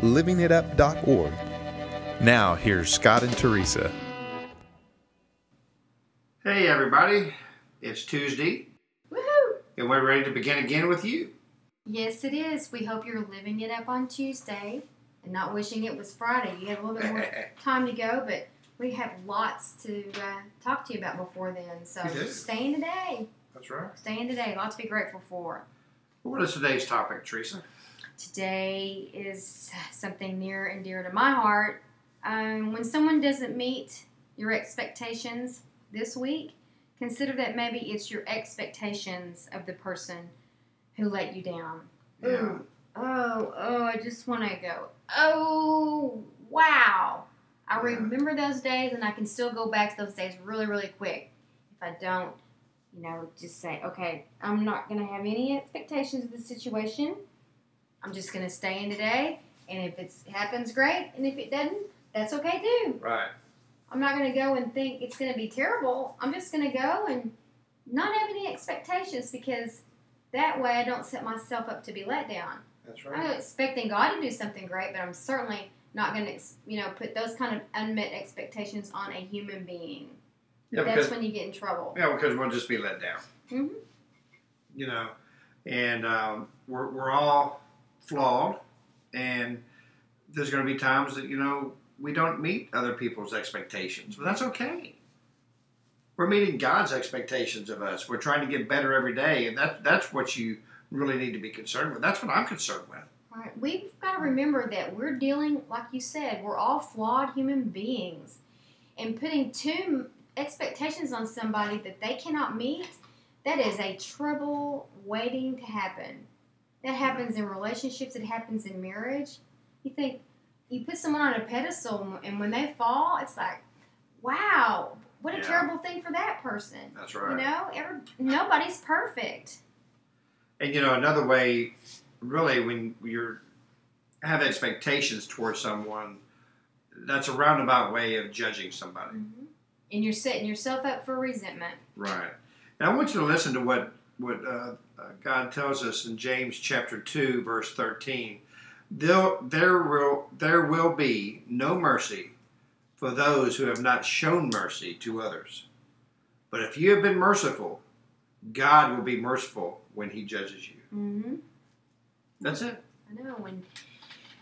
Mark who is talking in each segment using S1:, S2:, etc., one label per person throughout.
S1: livingitup.org. Now, here's Scott and Teresa.
S2: Hey, everybody. It's Tuesday,
S3: Woohoo!
S2: and we're ready to begin again with you.
S3: Yes, it is. We hope you're living it up on Tuesday and not wishing it was Friday. You have a little bit more time to go, but we have lots to uh, talk to you about before then. So
S2: We
S3: stay in today.
S2: That's right.
S3: Stay in today. Lots to be grateful for.
S2: What is today's topic, Teresa?
S3: Today is something near and dear to my heart. Um, when someone doesn't meet your expectations this week, consider that maybe it's your expectations of the person who let you down. Ooh, oh, oh, I just want to go, oh, wow. I
S2: Yeah.
S3: remember those days and I can still go back to those days really, really quick. If I don't, you know, just say, okay, I'm not going to have any expectations of the situation. I'm just going to stay in today. And if it happens, great. And if it doesn't, that's okay too.
S2: Right.
S3: I'm not going to go and think it's going to be terrible. I'm just going to go and not have any expectations because that way I don't set myself up to be let down.
S2: That's right.
S3: I'm expecting God to do something great, but I'm certainly not going to, you know, put those kind of unmet expectations on a human being.
S2: Yeah,
S3: That's
S2: because
S3: when you get in trouble.
S2: yeah, because we'll just be let down.
S3: Mhm.
S2: You know, and um, we're we're all flawed, and there's going to be times that you know we don't meet other people's expectations, but that's okay. We're meeting God's expectations of us. We're trying to get better every day, and that that's what you really need to be concerned with. That's what I'm concerned with.
S3: Right. We've got to remember that we're dealing, like you said, we're all flawed human beings. And putting too expectations on somebody that they cannot meet, that is a trouble waiting to happen. That happens in relationships, it happens in marriage. You think, you put someone on a pedestal, and when they fall, it's like, wow, what a
S2: Yeah.
S3: terrible thing for that person.
S2: That's right.
S3: You know, every, nobody's perfect.
S2: And you know, another way, really, when you're have expectations towards someone, that's a roundabout way of judging somebody.
S3: hmm And you're setting yourself up for resentment.
S2: Right. And I want you to listen to what what uh, uh, God tells us in James chapter two, verse thirteen. There, there will there will be no mercy for those who have not shown mercy to others. But if you have been merciful, God will be merciful when He judges you.
S3: Mm-hmm.
S2: That's it.
S3: I know when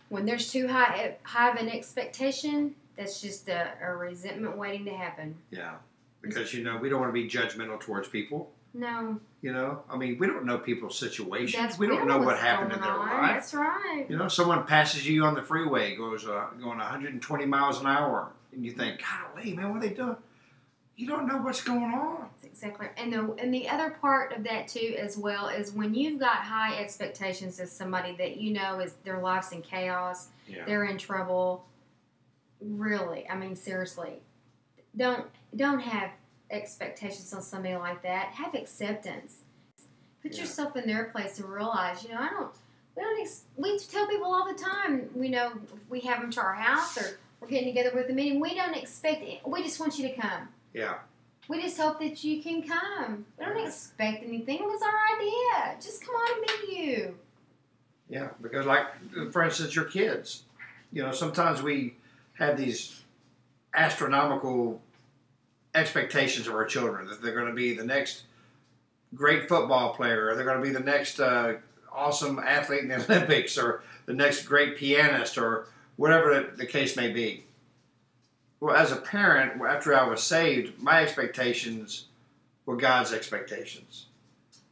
S3: when there's too high high of an expectation, that's just a, a resentment waiting to happen.
S2: Yeah. Because you know we don't want to be judgmental towards people.
S3: No,
S2: You know, I mean, we don't know people's situations.
S3: that's
S2: we don't know what happened in their life.
S3: That's right.
S2: You know, someone passes you on the freeway, goes uh, going 120 miles an hour, and you think, "Golly, man, what are they doing?" You don't know what's going on.
S3: That's exactly. And the and the other part of that too, as well, is when you've got high expectations of somebody that you know is their life's in chaos,
S2: Yeah.
S3: they're in trouble. Really, I mean, seriously, don't don't have expectations on somebody like that. Have acceptance. Put
S2: Yeah.
S3: yourself in their place and realize, you know, I don't. We don't. Ex- we tell people all the time. We know we have them to our house or we're getting together with a meeting. We don't expect. It. We just want you to come.
S2: Yeah.
S3: We just hope that you can come. We don't expect anything. It was our idea. Just come on and meet you.
S2: Yeah. Because, like, for instance, your kids. You know, sometimes we have these astronomical expectations of our children that they're going to be the next great football player, or they're going to be the next uh, awesome athlete in the Olympics, or the next great pianist, or whatever the, case may be. Well, as a parent, after I was saved, my expectations were God's expectations.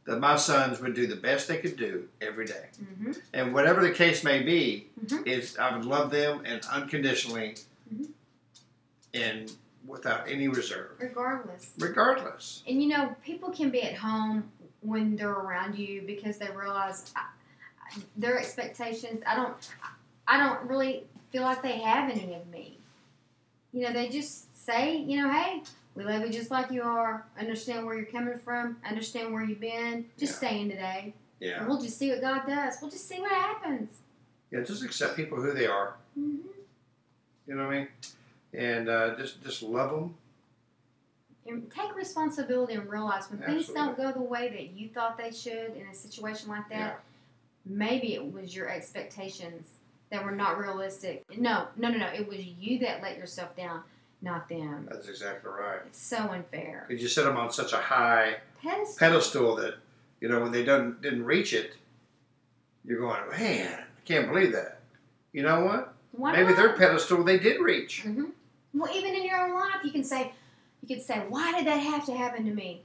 S2: That my sons would do the best they could do every day.
S3: Mm-hmm.
S2: And whatever the case may be,
S3: Mhm.
S2: is I would love them and unconditionally
S3: Mhm.
S2: and without any reserve,
S3: Regardless.
S2: regardless.
S3: And you know, people can be at home when they're around you because they realize I, I- their expectations. I don't. I don't really feel like they have any of me. You know, they just say, you know, hey, we love you just like you are. Understand where you're coming from. Understand where you've been. Just
S2: Yeah.
S3: stay in today.
S2: Yeah.
S3: And we'll just see what God does. We'll just see what happens.
S2: Yeah. Just accept people who they are.
S3: Mm-hmm.
S2: You know what I mean? And uh, just just love them.
S3: And take responsibility and realize when things don't go the way that you thought they should in a situation like that,
S2: Yeah.
S3: maybe it was your expectations that were not realistic. No, no, no, no. It was you that let yourself down, not them.
S2: That's exactly right.
S3: It's so unfair.
S2: Because you set them on such a high
S3: Pedestal.
S2: pedestal that you know when they don't didn't reach it, you're going, man, I can't believe that. You know what?
S3: Why
S2: Maybe
S3: not?
S2: their pedestal they did reach.
S3: hmm Well, even in your own life, you can say, you could say, why did that have to happen to me?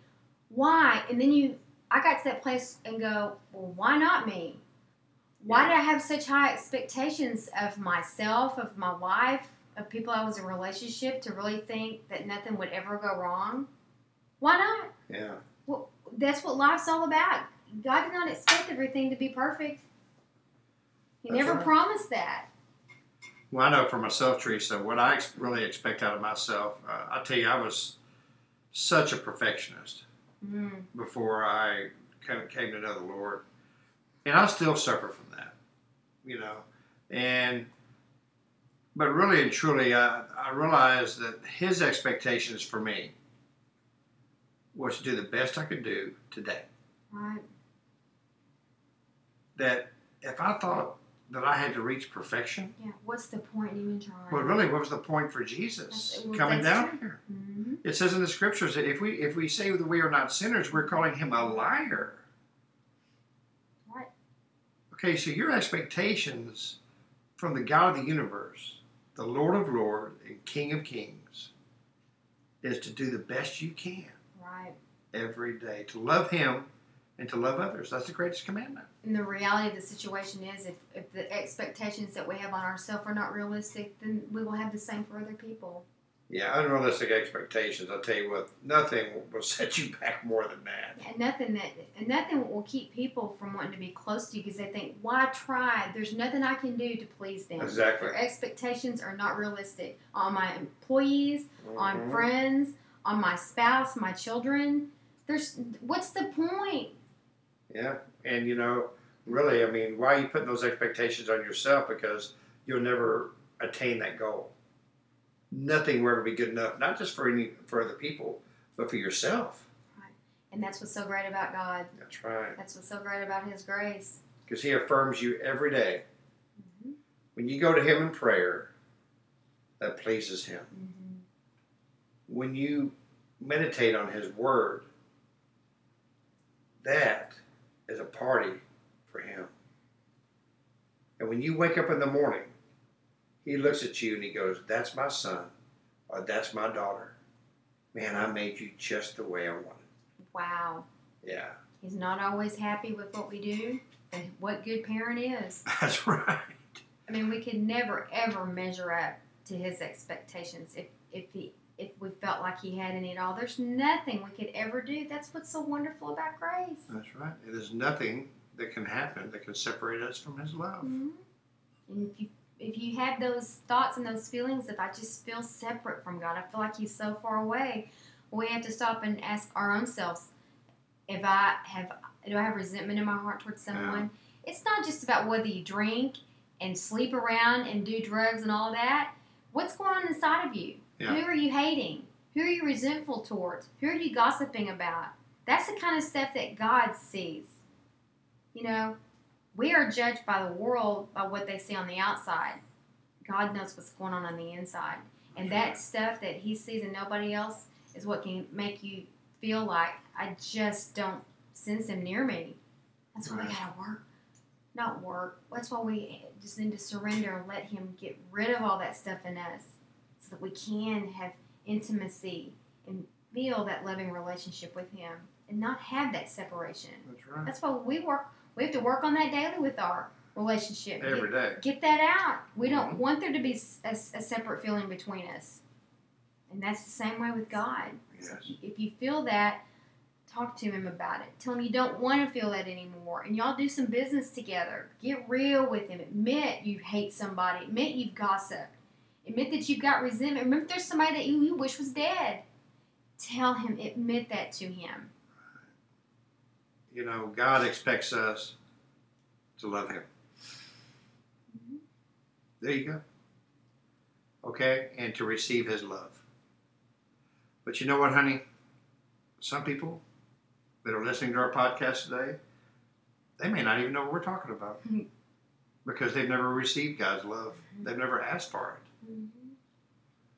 S3: Why? And then you, I got to that place and go, well, why not me? Why did I have such high expectations of myself, of my wife, of people I was in a relationship to really think that nothing would ever go wrong? Why not?
S2: Yeah.
S3: Well, that's what life's all about. God did not expect everything to be perfect. He
S2: That's
S3: never
S2: right.
S3: promised that.
S2: Well, I know for myself, Teresa, what I ex- really expect out of myself, uh, I tell you, I was such a perfectionist
S3: Mm.
S2: before I came, came to know the Lord. And I still suffer from that, you know. And, but really and truly, I, I realized that His expectations for me was to do the best I could do today.
S3: Right.
S2: That if I thought that I had to reach perfection,
S3: Yeah. What's the point in even trying?
S2: well, really, what was the point for Jesus
S3: well,
S2: coming down here?
S3: hmm
S2: It says in the scriptures that if we if we say that we are not sinners, we're calling him a liar.
S3: Right.
S2: Okay, so your expectations from the God of the universe, the Lord of Lords and King of Kings, is to do the best you can
S3: Right.
S2: every day, to love him and to love others. That's the greatest commandment.
S3: And the reality of the situation is, if, if the expectations that we have on ourselves are not realistic, then we will have the same for other people.
S2: Yeah, unrealistic expectations. I'll tell you what, nothing will set you back more than that.
S3: And nothing that, and nothing will keep people from wanting to be close to you because they think, "Why try? There's nothing I can do to please them."
S2: Exactly.
S3: Their expectations are not realistic on my employees, on
S2: Mhm.
S3: friends, on my spouse, my children. There's what's the point?
S2: Yeah, and you know, really, I mean, why are you putting those expectations on yourself? Because you'll never attain that goal. Nothing will ever be good enough, not just for any for other people, but for yourself. Right.
S3: And that's what's so great about God.
S2: That's right,
S3: That's what's so great about His grace.
S2: because He affirms you every day.
S3: Mhm.
S2: When you go to Him in prayer, that pleases Him.
S3: Mhm.
S2: When you meditate on His Word, that is a party for Him. And when you wake up in the morning, He looks at you and He goes, That's my son, or that's my daughter. Man, I made you just the way I wanted.
S3: Wow.
S2: Yeah,
S3: He's not always happy with what we do, and what good parent is.
S2: that's right.
S3: I mean, we could never ever measure up to His expectations if if he if we felt like He had any at all. There's nothing we could ever do. That's what's so wonderful about grace.
S2: That's right. There's nothing that can happen that can separate us from His love.
S3: Mhm. And if you if you have those thoughts and those feelings, if I just feel separate from God, I feel like He's so far away. We have to stop and ask our own selves: If I have, do I have resentment in my heart towards someone? It's not just about whether you drink and sleep around and do drugs and all that. What's going on inside of you?
S2: Yeah.
S3: Who are you hating? Who are you resentful towards? Who are you gossiping about? That's the kind of stuff that God sees. You know, we are judged by the world by what they see on the outside. God knows what's going on on the inside. And that stuff that He sees and nobody else is what can make you feel like I just don't sense Him near me. That's why we gotta work. Not work. That's why we just need to surrender and let Him get rid of all that stuff in us that we can have intimacy and feel that loving relationship with Him and not have that separation.
S2: That's right.
S3: That's why we work. We have to work on that daily with our relationship.
S2: Every day.
S3: Get, get that out. We don't
S2: Mhm.
S3: want there to be a separate feeling between us, and that's the same way with God.
S2: Yes.
S3: If you feel that, Talk to him about it. Tell him you don't want to feel that anymore. And y'all do some business together. Get real with him. Admit you hate somebody. Admit you've gossiped. Admit that you've got resentment. Remember, there's somebody that you, you wish was dead. Tell him, admit that to him.
S2: You know, God expects us to love Him.
S3: Mhm.
S2: There you go. Okay? And to receive His love. But you know what, honey? Some people that are listening to our podcast today, they may not even know what we're talking about
S3: Mhm.
S2: because they've never received God's love.
S3: Mhm.
S2: They've never asked for it.
S3: Mm-hmm.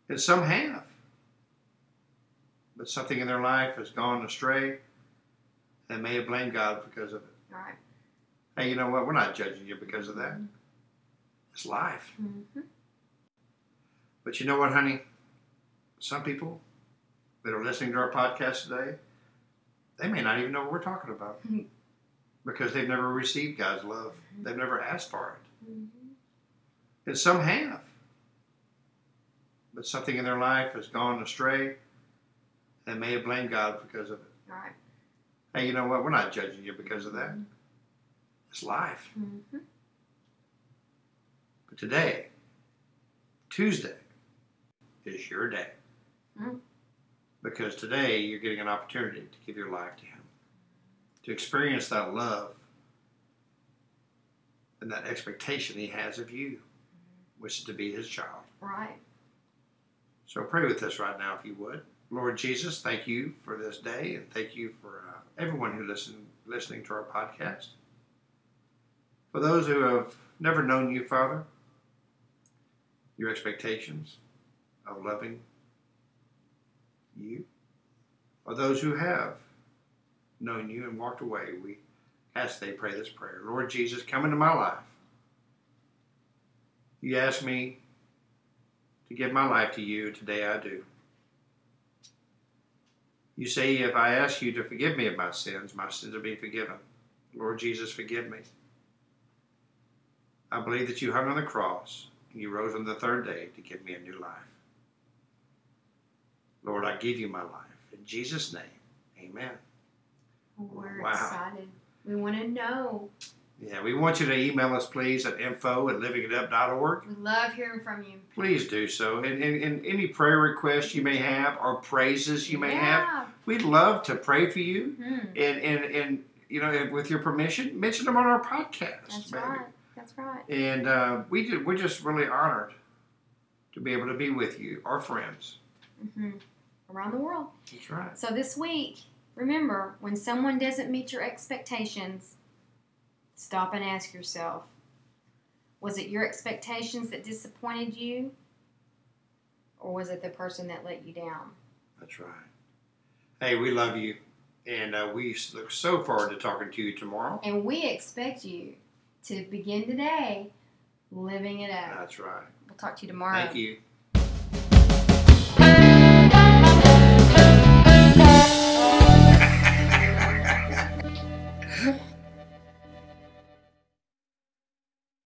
S2: And some have. But something in their life has gone astray They may have blamed God because of it.
S3: Right.
S2: Hey, you know what? We're not judging you because of that. It's life.
S3: Mm-hmm.
S2: But you know what, honey? Some people that are listening to our podcast today, they may not even know what we're talking about
S3: Mhm.
S2: because they've never received God's love. They've never asked for it.
S3: Mm-hmm.
S2: And some have. But something in their life has gone astray and may have blamed God because of it.
S3: Right.
S2: Hey, you know what? We're not judging you because of that. It's life.
S3: Mm-hmm.
S2: But today, Tuesday, is your day.
S3: Mm.
S2: Because today you're getting an opportunity to give your life to Him, to experience that love and that expectation He has of you, which is to be His child.
S3: Right.
S2: So pray with us right now, if you would. Lord Jesus, thank you for this day, and thank you for uh, everyone who listen listening to our podcast. For those who have never known you, Father, your expectations of loving you, or those who have known you and walked away, we ask they pray this prayer. Lord Jesus, come into my life. You asked me to give my life to you. Today I do. You say, if I ask you to forgive me of my sins, my sins will be forgiven. Lord Jesus, forgive me. I believe that you hung on the cross and you rose on the third day to give me a new life. Lord, I give you my life. In Jesus' name, amen.
S3: We're
S2: Wow.
S3: excited. We want to know.
S2: Yeah, we want you to email us, please, at info at livingitup.org.
S3: We love hearing from you.
S2: Please do so. And, and, and any prayer requests you may have or praises you may have, we'd love to pray for you.
S3: Mhm.
S2: And, and, and you know, with your permission, mention them on our podcast.
S3: That's
S2: baby.
S3: right. That's right.
S2: And uh, we did, we're just really honored to be able to be with you, our friends.
S3: hmm Around the world.
S2: That's right.
S3: So this week, remember, when someone doesn't meet your expectations, stop and ask yourself, was it your expectations that disappointed you? Or was it the person that let you down?
S2: That's right. Hey, we love you. And uh, we look so forward to talking to you tomorrow.
S3: And we expect you to begin today living it up.
S2: That's right.
S3: We'll talk to you tomorrow.
S2: Thank you.